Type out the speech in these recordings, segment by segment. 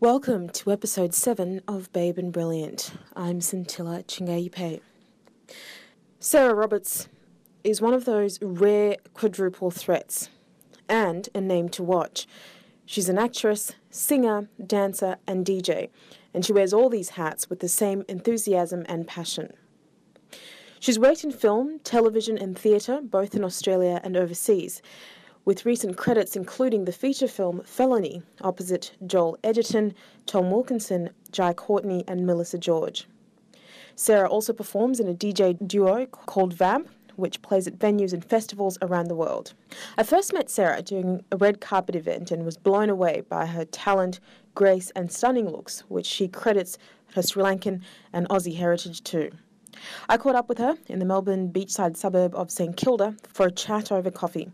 Welcome to episode 7 of Babe and Brilliant. I'm Santilla Chingaipe. Sarah Roberts is one of those rare quadruple threats and a name to watch. She's an actress, singer, dancer, and DJ, and she wears all these hats with the same enthusiasm and passion. She's worked in film, television, and theatre, both in Australia and overseas, with recent credits including the feature film Felony, opposite Joel Edgerton, Tom Wilkinson, Jai Courtney, and Melissa George. Sarah also performs in a DJ duo called Vamp, which plays at venues and festivals around the world. I first met Sarah during a red carpet event and was blown away by her talent, grace, and stunning looks, which she credits her Sri Lankan and Aussie heritage to. I caught up with her in the Melbourne beachside suburb of St Kilda for a chat over coffee.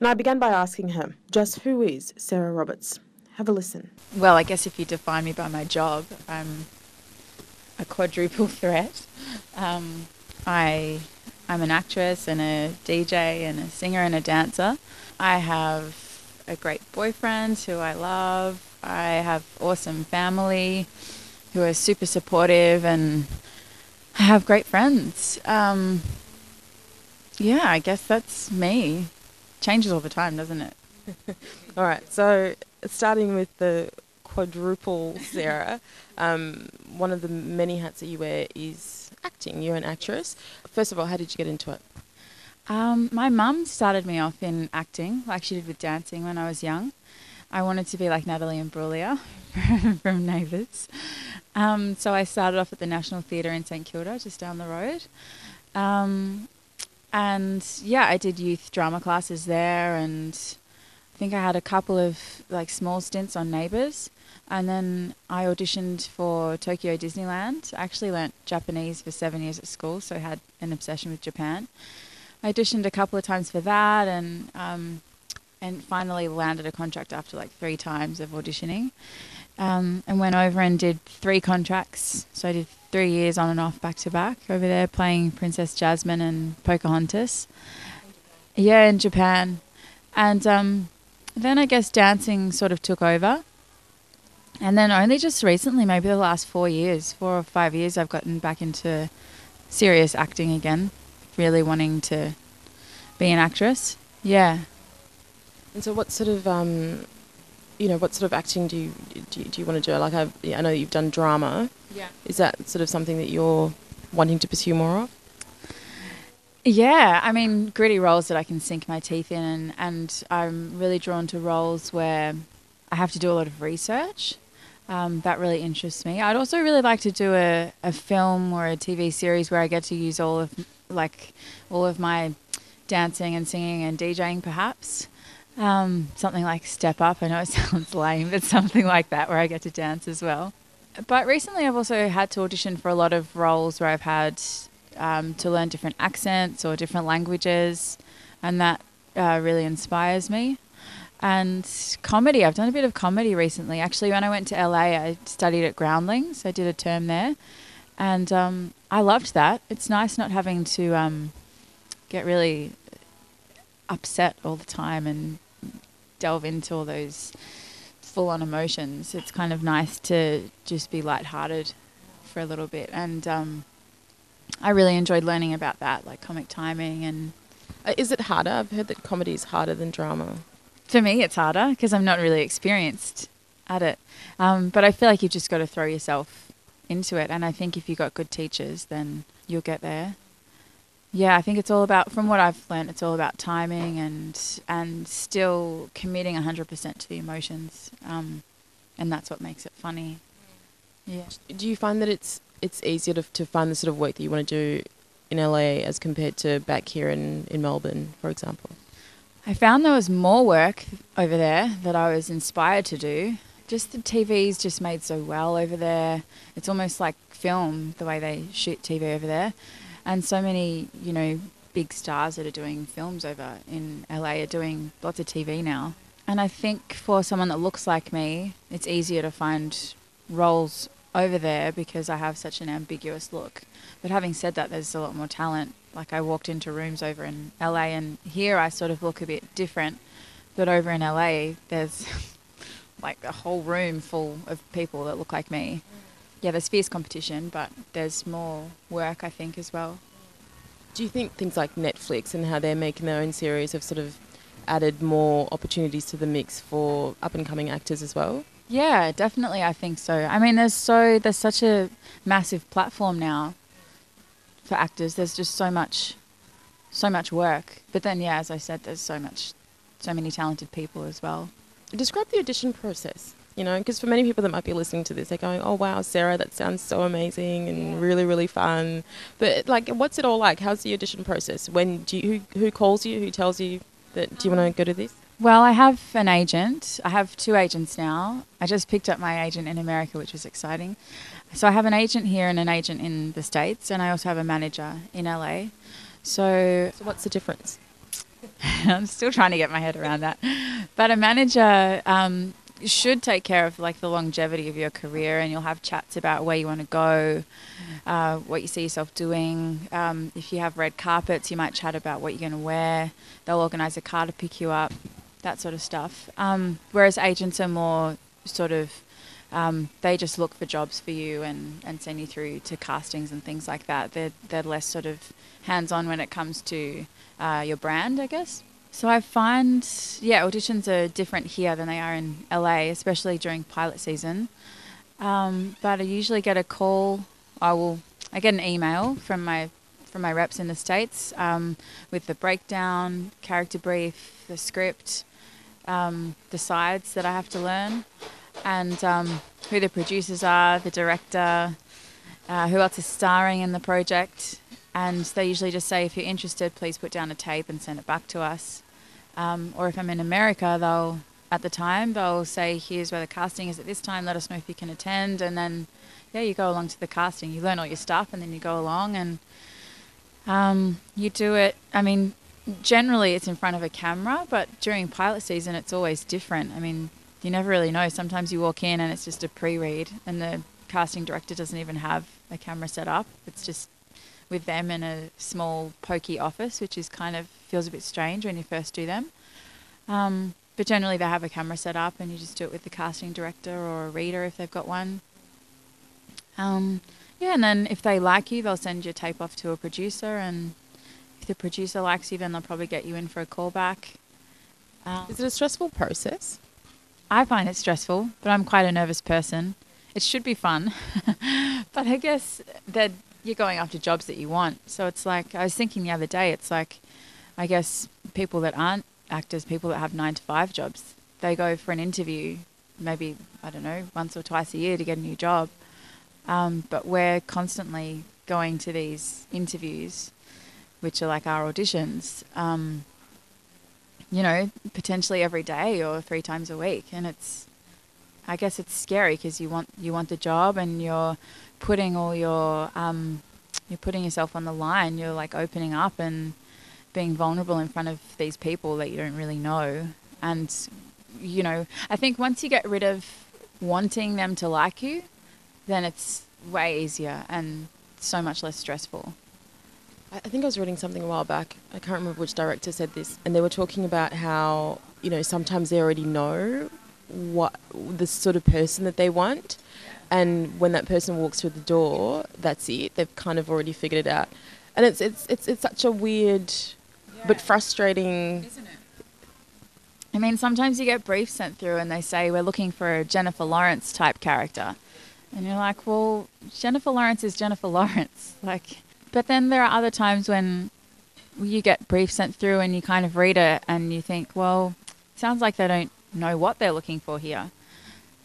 And I began by asking her, just who is Sarah Roberts? Have a listen. Well, I guess if you define me by my job, I'm a quadruple threat. Um, I, I'm an actress and a DJ and a singer and a dancer. I have a great boyfriend who I love. I have awesome family who are super supportive and I have great friends. Um, yeah, I guess that's me changes all the time, doesn't it? all right. So starting with the quadruple Sarah, um, one of the many hats that you wear is acting. You're an actress. First of all, how did you get into it? Um, my mum started me off in acting, like she did with dancing when I was young. I wanted to be like Natalie Imbruglia from Neighbours. Um, so I started off at the National Theatre in St Kilda, just down the road. Um, and yeah, I did youth drama classes there, and I think I had a couple of like small stints on Neighbours. And then I auditioned for Tokyo Disneyland. I actually learnt Japanese for seven years at school, so I had an obsession with Japan. I auditioned a couple of times for that, and um, and finally landed a contract after like three times of auditioning. Um, and went over and did three contracts. So I did three years on and off back to back over there playing Princess Jasmine and Pocahontas. Yeah, in Japan. And um, then I guess dancing sort of took over. And then only just recently, maybe the last four years, four or five years, I've gotten back into serious acting again, really wanting to be an actress. Yeah. And so, what sort of um, you know, what sort of acting do you do you, do you want to do? Like, I've, I know you've done drama. Yeah. Is that sort of something that you're wanting to pursue more of? Yeah, I mean, gritty roles that I can sink my teeth in, and, and I'm really drawn to roles where I have to do a lot of research. Um, that really interests me. I'd also really like to do a, a film or a TV series where I get to use all of like all of my dancing and singing and DJing, perhaps. Um, something like Step Up. I know it sounds lame, but something like that where I get to dance as well. But recently, I've also had to audition for a lot of roles where I've had um, to learn different accents or different languages, and that uh, really inspires me. And comedy, I've done a bit of comedy recently. Actually, when I went to LA, I studied at Groundlings. I did a term there, and um, I loved that. It's nice not having to um, get really upset all the time and delve into all those full on emotions. It's kind of nice to just be lighthearted for a little bit. And um, I really enjoyed learning about that, like comic timing and. Uh, is it harder? I've heard that comedy is harder than drama. For me, it's harder because I'm not really experienced at it. Um, but I feel like you've just got to throw yourself into it. And I think if you've got good teachers, then you'll get there. Yeah, I think it's all about, from what I've learned, it's all about timing and and still committing 100% to the emotions, um, and that's what makes it funny. Yeah. Do you find that it's it's easier to to find the sort of work that you want to do in LA as compared to back here in in Melbourne, for example? I found there was more work over there that I was inspired to do. Just the TV's just made so well over there. It's almost like film the way they shoot TV over there and so many, you know, big stars that are doing films over in LA are doing lots of TV now. And I think for someone that looks like me, it's easier to find roles over there because I have such an ambiguous look. But having said that, there's a lot more talent. Like I walked into rooms over in LA, and here I sort of look a bit different. But over in LA, there's like a whole room full of people that look like me. Yeah, there's fierce competition, but there's more work, I think, as well. Do you think things like Netflix and how they're making their own series have sort of added more opportunities to the mix for up and coming actors as well? Yeah, definitely. I think so. I mean, there's so there's such a massive platform now for actors. There's just so much, so much work. But then, yeah, as I said, there's so much, so many talented people as well. Describe the audition process. You know, because for many people that might be listening to this, they're going, "Oh wow, Sarah, that sounds so amazing and yeah. really, really fun." But like, what's it all like? How's the audition process? When do you, who who calls you? Who tells you that do you want to go to this? Well, I have an agent. I have two agents now. I just picked up my agent in America, which was exciting. So I have an agent here and an agent in the States, and I also have a manager in LA. So, so what's the difference? I'm still trying to get my head around that. But a manager um, should take care of like the longevity of your career, and you'll have chats about where you want to go, uh, what you see yourself doing. Um, if you have red carpets, you might chat about what you're going to wear. They'll organise a car to pick you up, that sort of stuff. Um, whereas agents are more sort of um, they just look for jobs for you and, and send you through to castings and things like that. They're they're less sort of hands on when it comes to uh, your brand, I guess. So I find, yeah, auditions are different here than they are in LA, especially during pilot season. Um, but I usually get a call. I will. I get an email from my from my reps in the states um, with the breakdown, character brief, the script, um, the sides that I have to learn, and um, who the producers are, the director, uh, who else is starring in the project, and they usually just say, if you're interested, please put down a tape and send it back to us. Um, or if I'm in America, they'll at the time they'll say, here's where the casting is at this time. Let us know if you can attend, and then yeah, you go along to the casting. You learn all your stuff, and then you go along and um, you do it. I mean, generally it's in front of a camera, but during pilot season, it's always different. I mean, you never really know. Sometimes you walk in and it's just a pre-read, and the casting director doesn't even have a camera set up. It's just with them in a small pokey office, which is kind of feels a bit strange when you first do them. Um, but generally, they have a camera set up, and you just do it with the casting director or a reader if they've got one. Um, yeah, and then if they like you, they'll send your tape off to a producer, and if the producer likes you, then they'll probably get you in for a callback. Um, is it a stressful process? I find it stressful, but I'm quite a nervous person. It should be fun, but I guess that you're going after jobs that you want. So it's like I was thinking the other day. It's like I guess people that aren't actors, people that have nine to five jobs, they go for an interview, maybe I don't know, once or twice a year to get a new job. Um, but we're constantly going to these interviews, which are like our auditions. Um, you know, potentially every day or three times a week, and it's, I guess it's scary because you want you want the job and you're putting all your um, you're putting yourself on the line. You're like opening up and being vulnerable in front of these people that you don't really know. And you know, I think once you get rid of wanting them to like you, then it's way easier and so much less stressful. I think I was reading something a while back. I can't remember which director said this, and they were talking about how you know sometimes they already know what the sort of person that they want, and when that person walks through the door, that's it. They've kind of already figured it out, and it's it's it's it's such a weird, yeah. but frustrating. Isn't it? I mean, sometimes you get briefs sent through, and they say we're looking for a Jennifer Lawrence type character, and you're like, well, Jennifer Lawrence is Jennifer Lawrence, like but then there are other times when you get briefs sent through and you kind of read it and you think, well, sounds like they don't know what they're looking for here.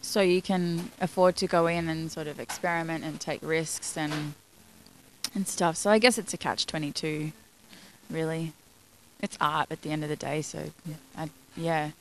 So you can afford to go in and sort of experiment and take risks and and stuff. So I guess it's a catch twenty two, really. It's art at the end of the day. So yeah. I, yeah.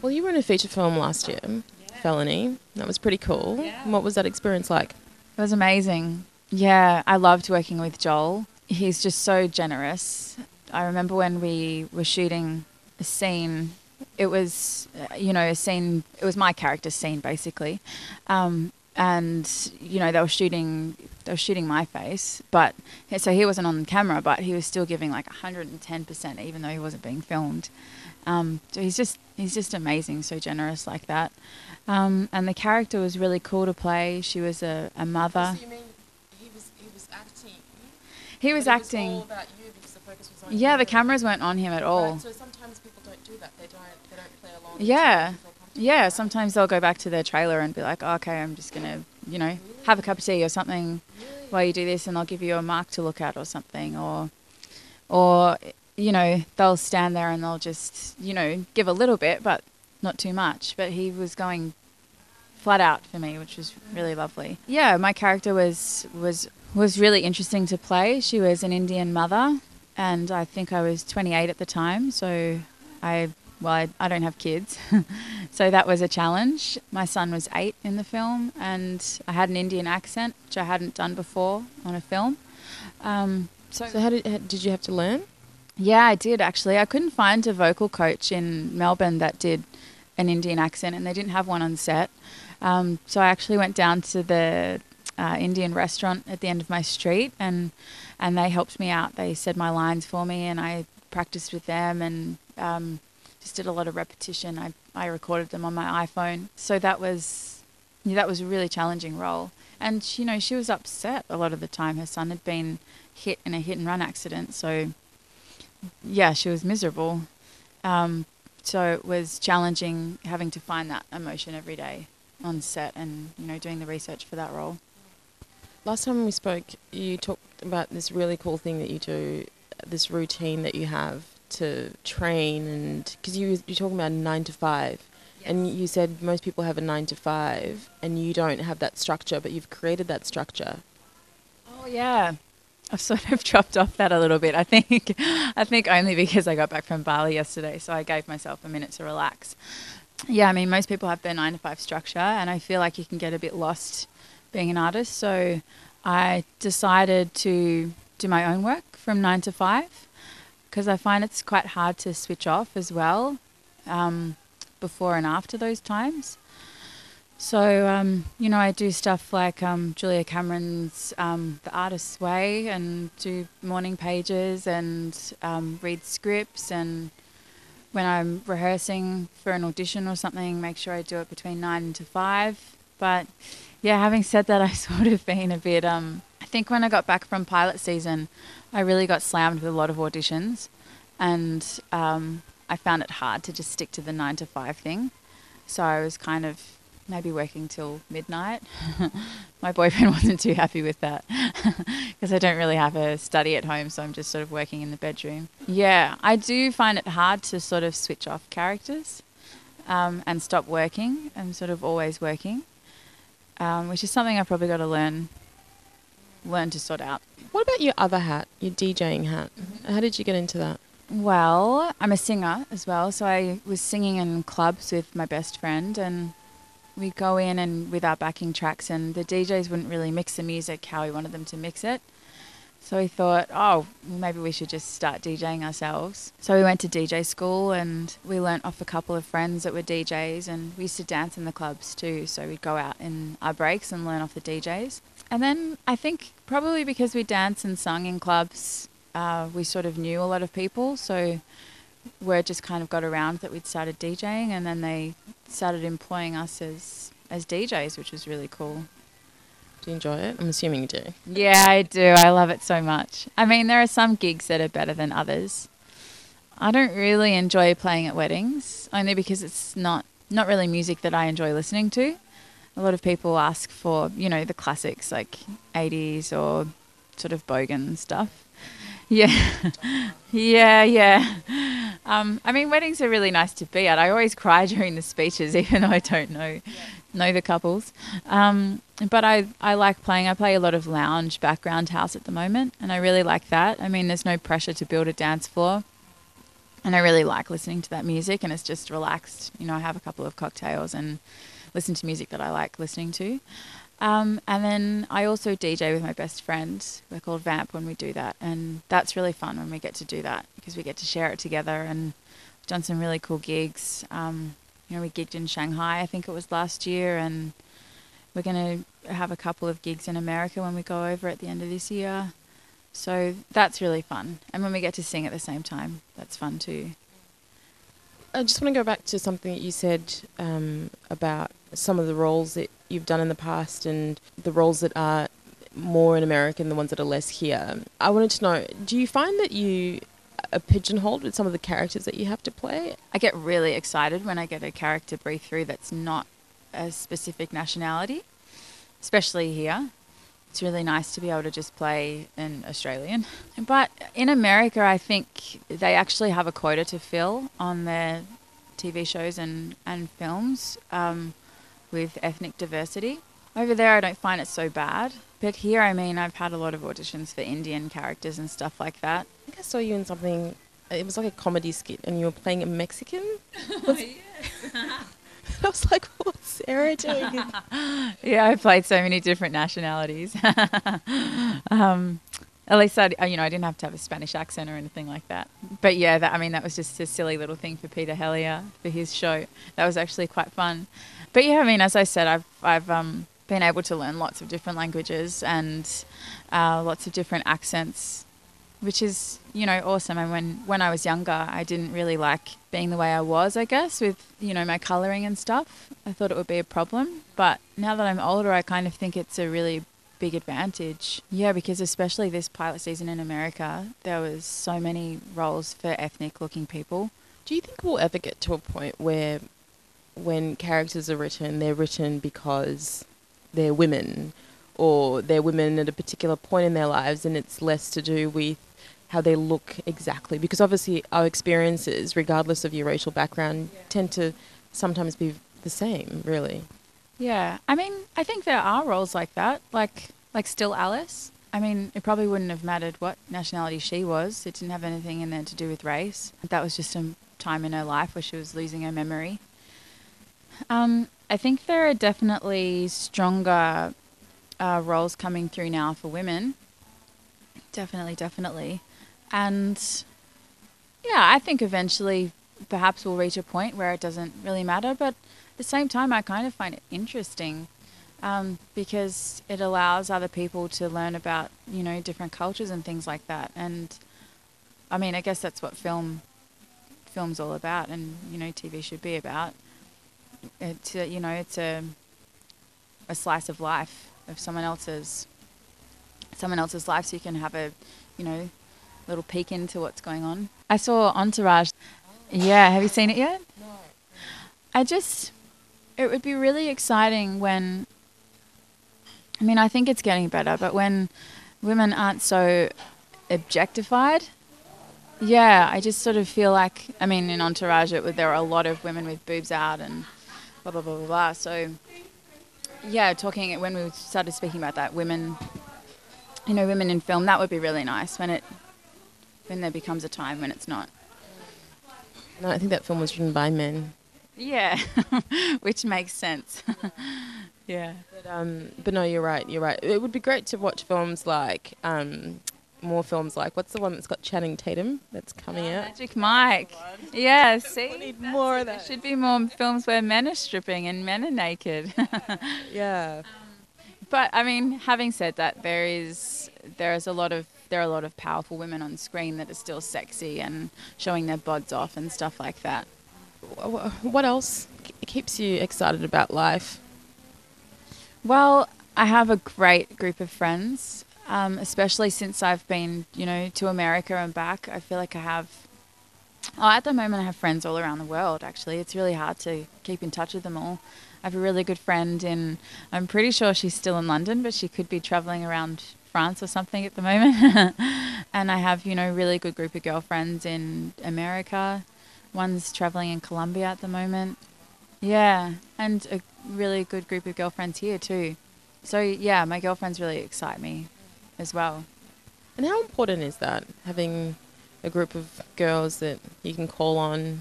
Well, you were in a feature film last year, yeah. Felony. That was pretty cool. Yeah. What was that experience like? It was amazing. Yeah, I loved working with Joel. He's just so generous. I remember when we were shooting a scene, it was, uh, you know, a scene, it was my character's scene basically. Um, and, you know, they were shooting, they were shooting my face, but, so he wasn't on camera, but he was still giving like 110% even though he wasn't being filmed. Um, so he's just he's just amazing, so generous like that. Um, and the character was really cool to play. She was a, a mother. So you mean he was he was acting? He was acting. Was all about you because the focus was on yeah, you. the cameras weren't on him at all. Right, so sometimes people don't do that. They don't they don't play along. Yeah. until they feel comfortable, Yeah, sometimes they'll go back to their trailer and be like, oh, okay, I'm just going to, you know, have a cup of tea or something while you do this and I'll give you a mark to look at or something. Or, or you know, they'll stand there and they'll just, you know, give a little bit, but not too much. But he was going flat out for me, which was really lovely. Yeah, my character was was was really interesting to play. She was an Indian mother, and I think I was 28 at the time, so I well, I, I don't have kids, so that was a challenge. My son was eight in the film, and I had an Indian accent, which I hadn't done before on a film. Um, so, So how did how, did you have to learn? yeah, I did actually. I couldn't find a vocal coach in Melbourne that did an Indian accent, and they didn't have one on set. Um, so I actually went down to the uh, Indian restaurant at the end of my street, and and they helped me out. They said my lines for me, and I practiced with them, and um, just did a lot of repetition. I I recorded them on my iPhone, so that was yeah, that was a really challenging role. And you know, she was upset a lot of the time. Her son had been hit in a hit and run accident, so yeah, she was miserable. Um, so it was challenging having to find that emotion every day on set and you know doing the research for that role. Last time we spoke, you talked about this really cool thing that you do, this routine that you have to train, and because you you're talking about nine to five, and you said most people have a nine to five, and you don't have that structure, but you've created that structure. Oh yeah. I've sort of chopped off that a little bit. I think I think only because I got back from Bali yesterday, so I gave myself a minute to relax. Yeah, I mean most people have their 9 to 5 structure and I feel like you can get a bit lost being an artist, so I decided to do my own work from 9 to 5 because I find it's quite hard to switch off as well um, before and after those times. So, um, you know, I do stuff like um, Julia Cameron's um, The Artist's Way and do morning pages and um, read scripts. And when I'm rehearsing for an audition or something, make sure I do it between nine to five. But yeah, having said that, I sort of been a bit. Um, think when I got back from pilot season, I really got slammed with a lot of auditions. And um, I found it hard to just stick to the nine to five thing. So I was kind of maybe working till midnight. My boyfriend wasn't too happy with that because I don't really have a study at home, so I'm just sort of working in the bedroom. Yeah, I do find it hard to sort of switch off characters um, and stop working. I'm sort of always working, um, which is something I've probably got to learn learn to sort out. What about your other hat, your DJing hat? Mm-hmm. How did you get into that? Well, I'm a singer as well, so I was singing in clubs with my best friend, and we go in and with our backing tracks, and the DJs wouldn't really mix the music how we wanted them to mix it. So we thought, oh, maybe we should just start DJing ourselves. So we went to DJ school and we learnt off a couple of friends that were DJs, and we used to dance in the clubs too. So we'd go out in our breaks and learn off the DJs. And then I think probably because we danced and sung in clubs, uh, we sort of knew a lot of people. So word just kind of got around that we'd started DJing, and then they started employing us as as DJs, which was really cool. Do you enjoy it? I'm assuming you do. Yeah, I do. I love it so much. I mean, there are some gigs that are better than others. I don't really enjoy playing at weddings, only because it's not not really music that I enjoy listening to. A lot of people ask for, you know, the classics like 80s or sort of bogan stuff. Yeah. yeah, yeah. Um, I mean, weddings are really nice to be at. I always cry during the speeches, even though I don't know know the couples. Um, but I, I like playing. I play a lot of lounge background house at the moment, and I really like that. I mean, there's no pressure to build a dance floor, and I really like listening to that music, and it's just relaxed. You know, I have a couple of cocktails and listen to music that I like listening to. Um, and then I also DJ with my best friend. We're called Vamp when we do that, and that's really fun when we get to do that because we get to share it together. And we've done some really cool gigs. Um, you know, we gigged in Shanghai, I think it was last year, and we're going to have a couple of gigs in America when we go over at the end of this year. So that's really fun. And when we get to sing at the same time, that's fun too. I just want to go back to something that you said um, about some of the roles that you've done in the past and the roles that are more in America and the ones that are less here. I wanted to know do you find that you are pigeonholed with some of the characters that you have to play? I get really excited when I get a character brief through that's not a specific nationality, especially here. It's really nice to be able to just play an Australian. But in America, I think they actually have a quota to fill on their TV shows and, and films um, with ethnic diversity. Over there, I don't find it so bad. But here, I mean, I've had a lot of auditions for Indian characters and stuff like that. I think I saw you in something, it was like a comedy skit, and you were playing a Mexican? Was, I was like, what's Sarah doing? yeah, I played so many different nationalities. um, at least I, you know, I didn't have to have a Spanish accent or anything like that. But yeah, that, I mean, that was just a silly little thing for Peter Hellier for his show. That was actually quite fun. But yeah, I mean, as I said, I've I've um, been able to learn lots of different languages and uh, lots of different accents which is you know awesome. And when when I was younger, I didn't really like being the way I was. I guess with you know my coloring and stuff, I thought it would be a problem. But now that I'm older, I kind of think it's a really big advantage. Yeah, because especially this pilot season in America, there was so many roles for ethnic looking people. Do you think we'll ever get to a point where when characters are written, they're written because they're women or they're women at a particular point in their lives and it's less to do with how they look exactly. Because obviously our experiences regardless of your racial background yeah. tend to sometimes be the same really. Yeah. I mean i think there are roles like that like like still alice. I mean it probably wouldn't have mattered what nationality she was. It didn't have anything in there to do with race. That was just some time in her life where she was losing her memory um, i think there are definitely stronger uh, roles coming through now for women definitely definitely and yeah, I think eventually perhaps we'll reach a point where it doesn't really matter. But at the same time, I kind of find it interesting um, because it allows other people to learn about, you know, different cultures and things like that. And I mean, I guess that's what film film's all about and, you know, TV should be about. It's, a, you know, it's a, a slice of life of someone else's someone else's life so you can have a you know little peek into what's going on. I saw Entourage. Yeah, have you seen it yet? No. I just, it would be really exciting when, I mean, I think it's getting better, but when women aren't so objectified. Yeah, I just sort of feel like, I mean, in Entourage, it, there are a lot of women with boobs out and blah, blah, blah, blah, blah. So, yeah, talking, when we started speaking about that, women, you know, women in film, that would be really nice when it when there becomes a time when it's not. No, I think that film was written by men. Yeah, which makes sense. yeah. But, um, but no, you're right. You're right. It would be great to watch films like um, more films like what's the one that's got Channing Tatum that's coming out? Magic Mike. Yeah, see, we need more of that. There should be more films where men are stripping and men are naked. yeah. But I mean, having said that, there is there is a lot of there are a lot of powerful women on screen that are still sexy and showing their bods off and stuff like that. What else keeps you excited about life? Well, I have a great group of friends, um, especially since I've been, you know, to America and back. I feel like I have. Oh, at the moment, I have friends all around the world. Actually, it's really hard to keep in touch with them all. I have a really good friend in. I'm pretty sure she's still in London, but she could be traveling around France or something at the moment. and I have, you know, really good group of girlfriends in America. One's traveling in Colombia at the moment. Yeah, and a really good group of girlfriends here too. So yeah, my girlfriends really excite me as well. And how important is that having a group of girls that you can call on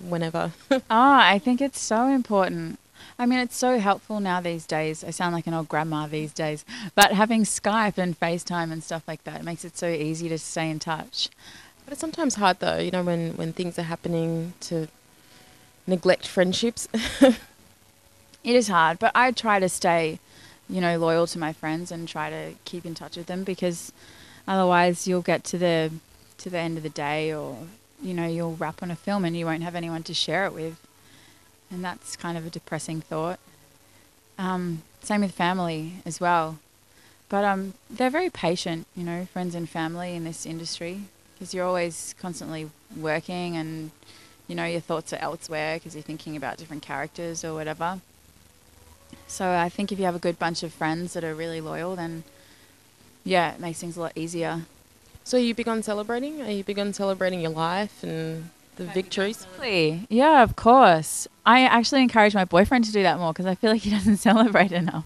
whenever? Ah, oh, I think it's so important. I mean, it's so helpful now these days. I sound like an old grandma these days, but having Skype and FaceTime and stuff like that it makes it so easy to stay in touch. But it's sometimes hard though, you know, when, when things are happening to neglect friendships. it is hard, but I try to stay, you know, loyal to my friends and try to keep in touch with them because otherwise you'll get to the to the end of the day or you know, you'll wrap on a film and you won't have anyone to share it with. And that's kind of a depressing thought. Um, same with family as well. But um, they're very patient, you know, friends and family in this industry, because you're always constantly working and, you know, your thoughts are elsewhere because you're thinking about different characters or whatever. So I think if you have a good bunch of friends that are really loyal, then yeah, it makes things a lot easier. So are you big on celebrating? Are you big on celebrating your life and the victories? Yeah, of course. I actually encourage my boyfriend to do that more because I feel like he doesn't celebrate enough.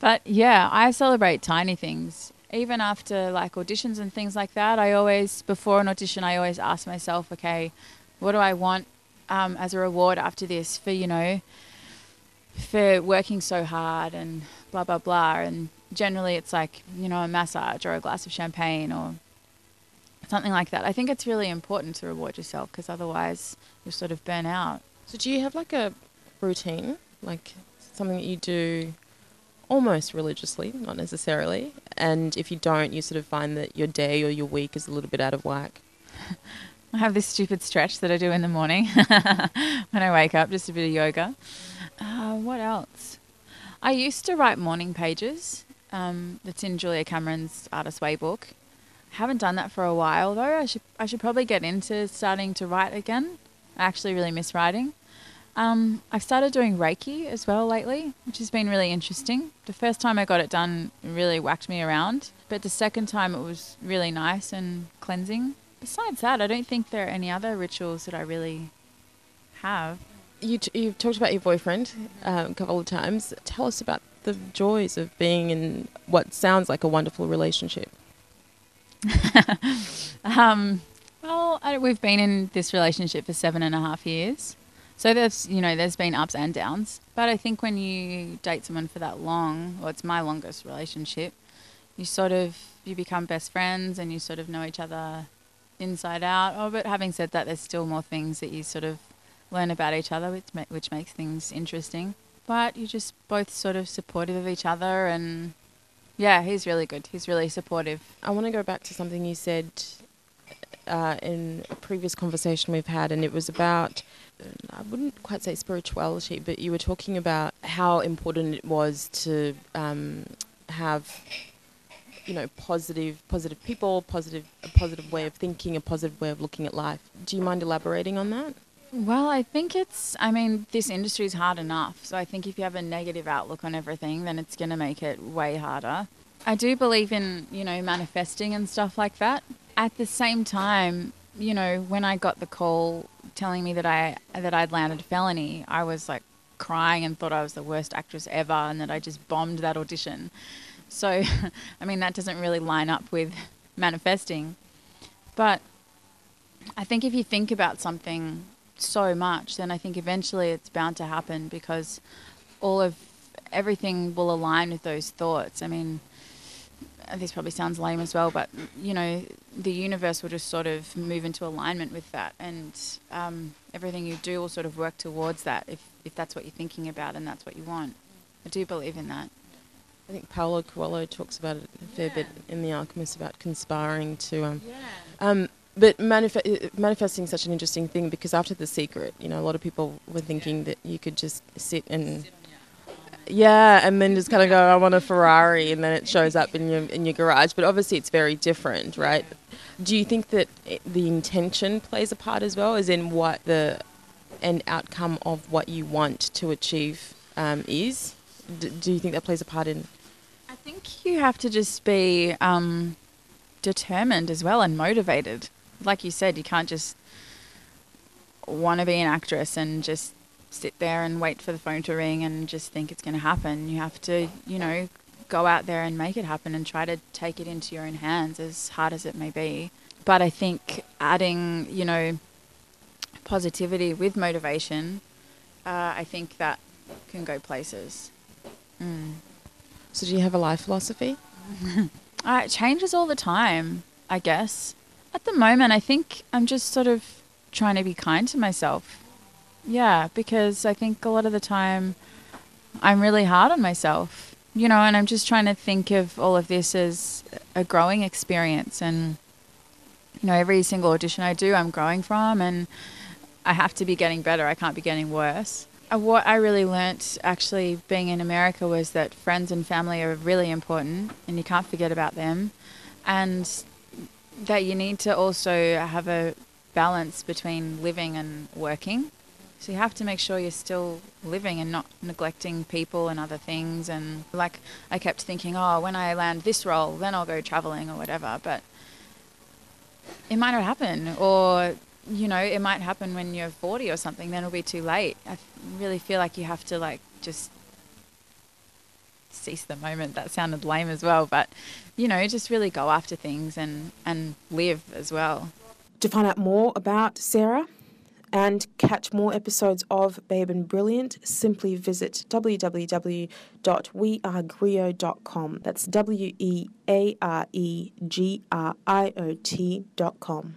But yeah, I celebrate tiny things. Even after like auditions and things like that, I always, before an audition, I always ask myself, okay, what do I want um, as a reward after this for, you know, for working so hard and blah, blah, blah. And generally it's like, you know, a massage or a glass of champagne or something like that. I think it's really important to reward yourself because otherwise you'll sort of burn out. So do you have like a routine, like something that you do almost religiously, not necessarily, and if you don't, you sort of find that your day or your week is a little bit out of whack? I have this stupid stretch that I do in the morning when I wake up, just a bit of yoga. Uh, what else? I used to write morning pages. Um, that's in Julia Cameron's Artist Way book. I haven't done that for a while though. I should I should probably get into starting to write again. I actually really miss writing. Um, I've started doing Reiki as well lately, which has been really interesting. The first time I got it done really whacked me around, but the second time it was really nice and cleansing. Besides that, I don't think there are any other rituals that I really have. You you've talked about your boyfriend um, a couple of times. Tell us about the joys of being in what sounds like a wonderful relationship. um, well, I, we've been in this relationship for seven and a half years. So there's, you know, there's been ups and downs. But I think when you date someone for that long, or it's my longest relationship, you sort of, you become best friends and you sort of know each other inside out. Oh, but having said that, there's still more things that you sort of learn about each other, which, ma- which makes things interesting. But you're just both sort of supportive of each other and yeah, he's really good. He's really supportive. I want to go back to something you said uh, in a previous conversation we've had, and it was about I wouldn't quite say spirituality, but you were talking about how important it was to um, have you know positive positive people, positive a positive way of thinking, a positive way of looking at life. Do you mind elaborating on that? Well, I think it's, I mean, this industry is hard enough. So I think if you have a negative outlook on everything, then it's going to make it way harder. I do believe in, you know, manifesting and stuff like that. At the same time, you know, when I got the call telling me that I that I'd landed felony, I was like crying and thought I was the worst actress ever and that I just bombed that audition. So, I mean, that doesn't really line up with manifesting. But I think if you think about something so much, then I think eventually it's bound to happen because all of everything will align with those thoughts. I mean, this probably sounds lame as well, but you know, the universe will just sort of move into alignment with that, and um, everything you do will sort of work towards that if if that's what you're thinking about and that's what you want. I do believe in that. I think Paulo Coelho talks about it a fair yeah. bit in The Alchemist about conspiring to um, yeah. um but manif- manifesting such an interesting thing because after the secret, you know, a lot of people were thinking yeah. that you could just sit and yeah, and then just kind of go, I want a Ferrari, and then it shows up in your in your garage. But obviously, it's very different, right? Do you think that it, the intention plays a part as well, as in what the end outcome of what you want to achieve um, is? D- do you think that plays a part in? I think you have to just be um, determined as well and motivated like you said, you can't just want to be an actress and just sit there and wait for the phone to ring and just think it's going to happen. You have to, you know, go out there and make it happen and try to take it into your own hands as hard as it may be. But I think adding, you know, positivity with motivation, uh, I think that can go places. Mm. So, do you have a life philosophy? uh, it changes all the time, I guess. At the moment, I think I'm just sort of trying to be kind to myself. Yeah, because I think a lot of the time I'm really hard on myself, you know, and I'm just trying to think of all of this as a growing experience and you know, every single audition I do, I'm growing from, and I have to be getting better. I can't be getting worse. Uh, what I really learnt actually being in America was that friends and family are really important, and you can't forget about them, and that you need to also have a balance between living and working. So you have to make sure you're still living and not neglecting people and other things. And like I kept thinking, oh, when I land this role, then I'll go traveling or whatever. But it might not happen, or you know, it might happen when you're 40 or something. Then it'll be too late. I really feel like you have to like just seize the moment. That sounded lame as well, but you know, just really go after things and and live as well. To find out more about Sarah and catch more episodes of Babe and Brilliant, simply visit www.wearegriot.com. That's W E A R E G R I O T.com.